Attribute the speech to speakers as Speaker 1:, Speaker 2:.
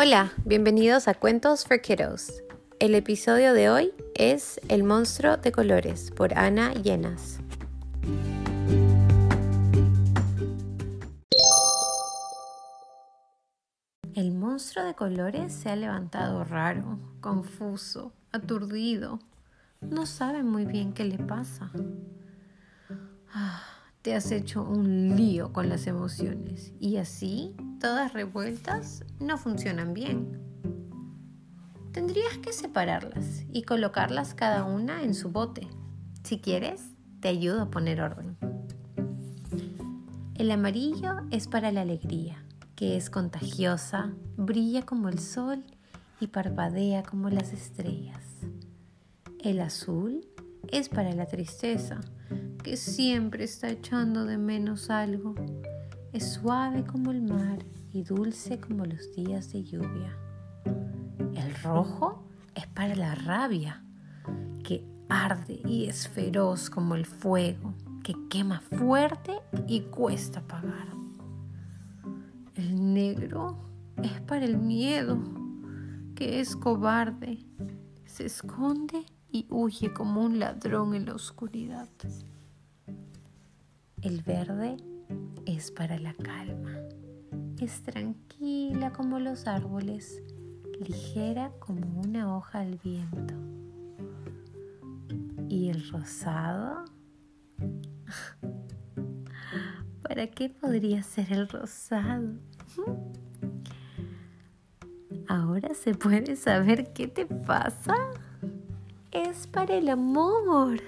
Speaker 1: Hola, bienvenidos a Cuentos for Kiddos. El episodio de hoy es El monstruo de colores por Ana Llenas. El monstruo de colores se ha levantado raro, confuso, aturdido. No sabe muy bien qué le pasa. Ah, te has hecho un lío con las emociones y así, todas revueltas, no funcionan bien. Tendrías que separarlas y colocarlas cada una en su bote. Si quieres, te ayudo a poner orden. El amarillo es para la alegría que es contagiosa, brilla como el sol y parpadea como las estrellas. El azul es para la tristeza, que siempre está echando de menos algo. Es suave como el mar y dulce como los días de lluvia. El rojo es para la rabia, que arde y es feroz como el fuego, que quema fuerte y cuesta apagar. El negro es para el miedo, que es cobarde, se esconde y huye como un ladrón en la oscuridad. El verde es para la calma, es tranquila como los árboles, ligera como una hoja al viento. Y el rosado ¿Para qué podría ser el rosado? Ahora se puede saber qué te pasa. Es para el amor.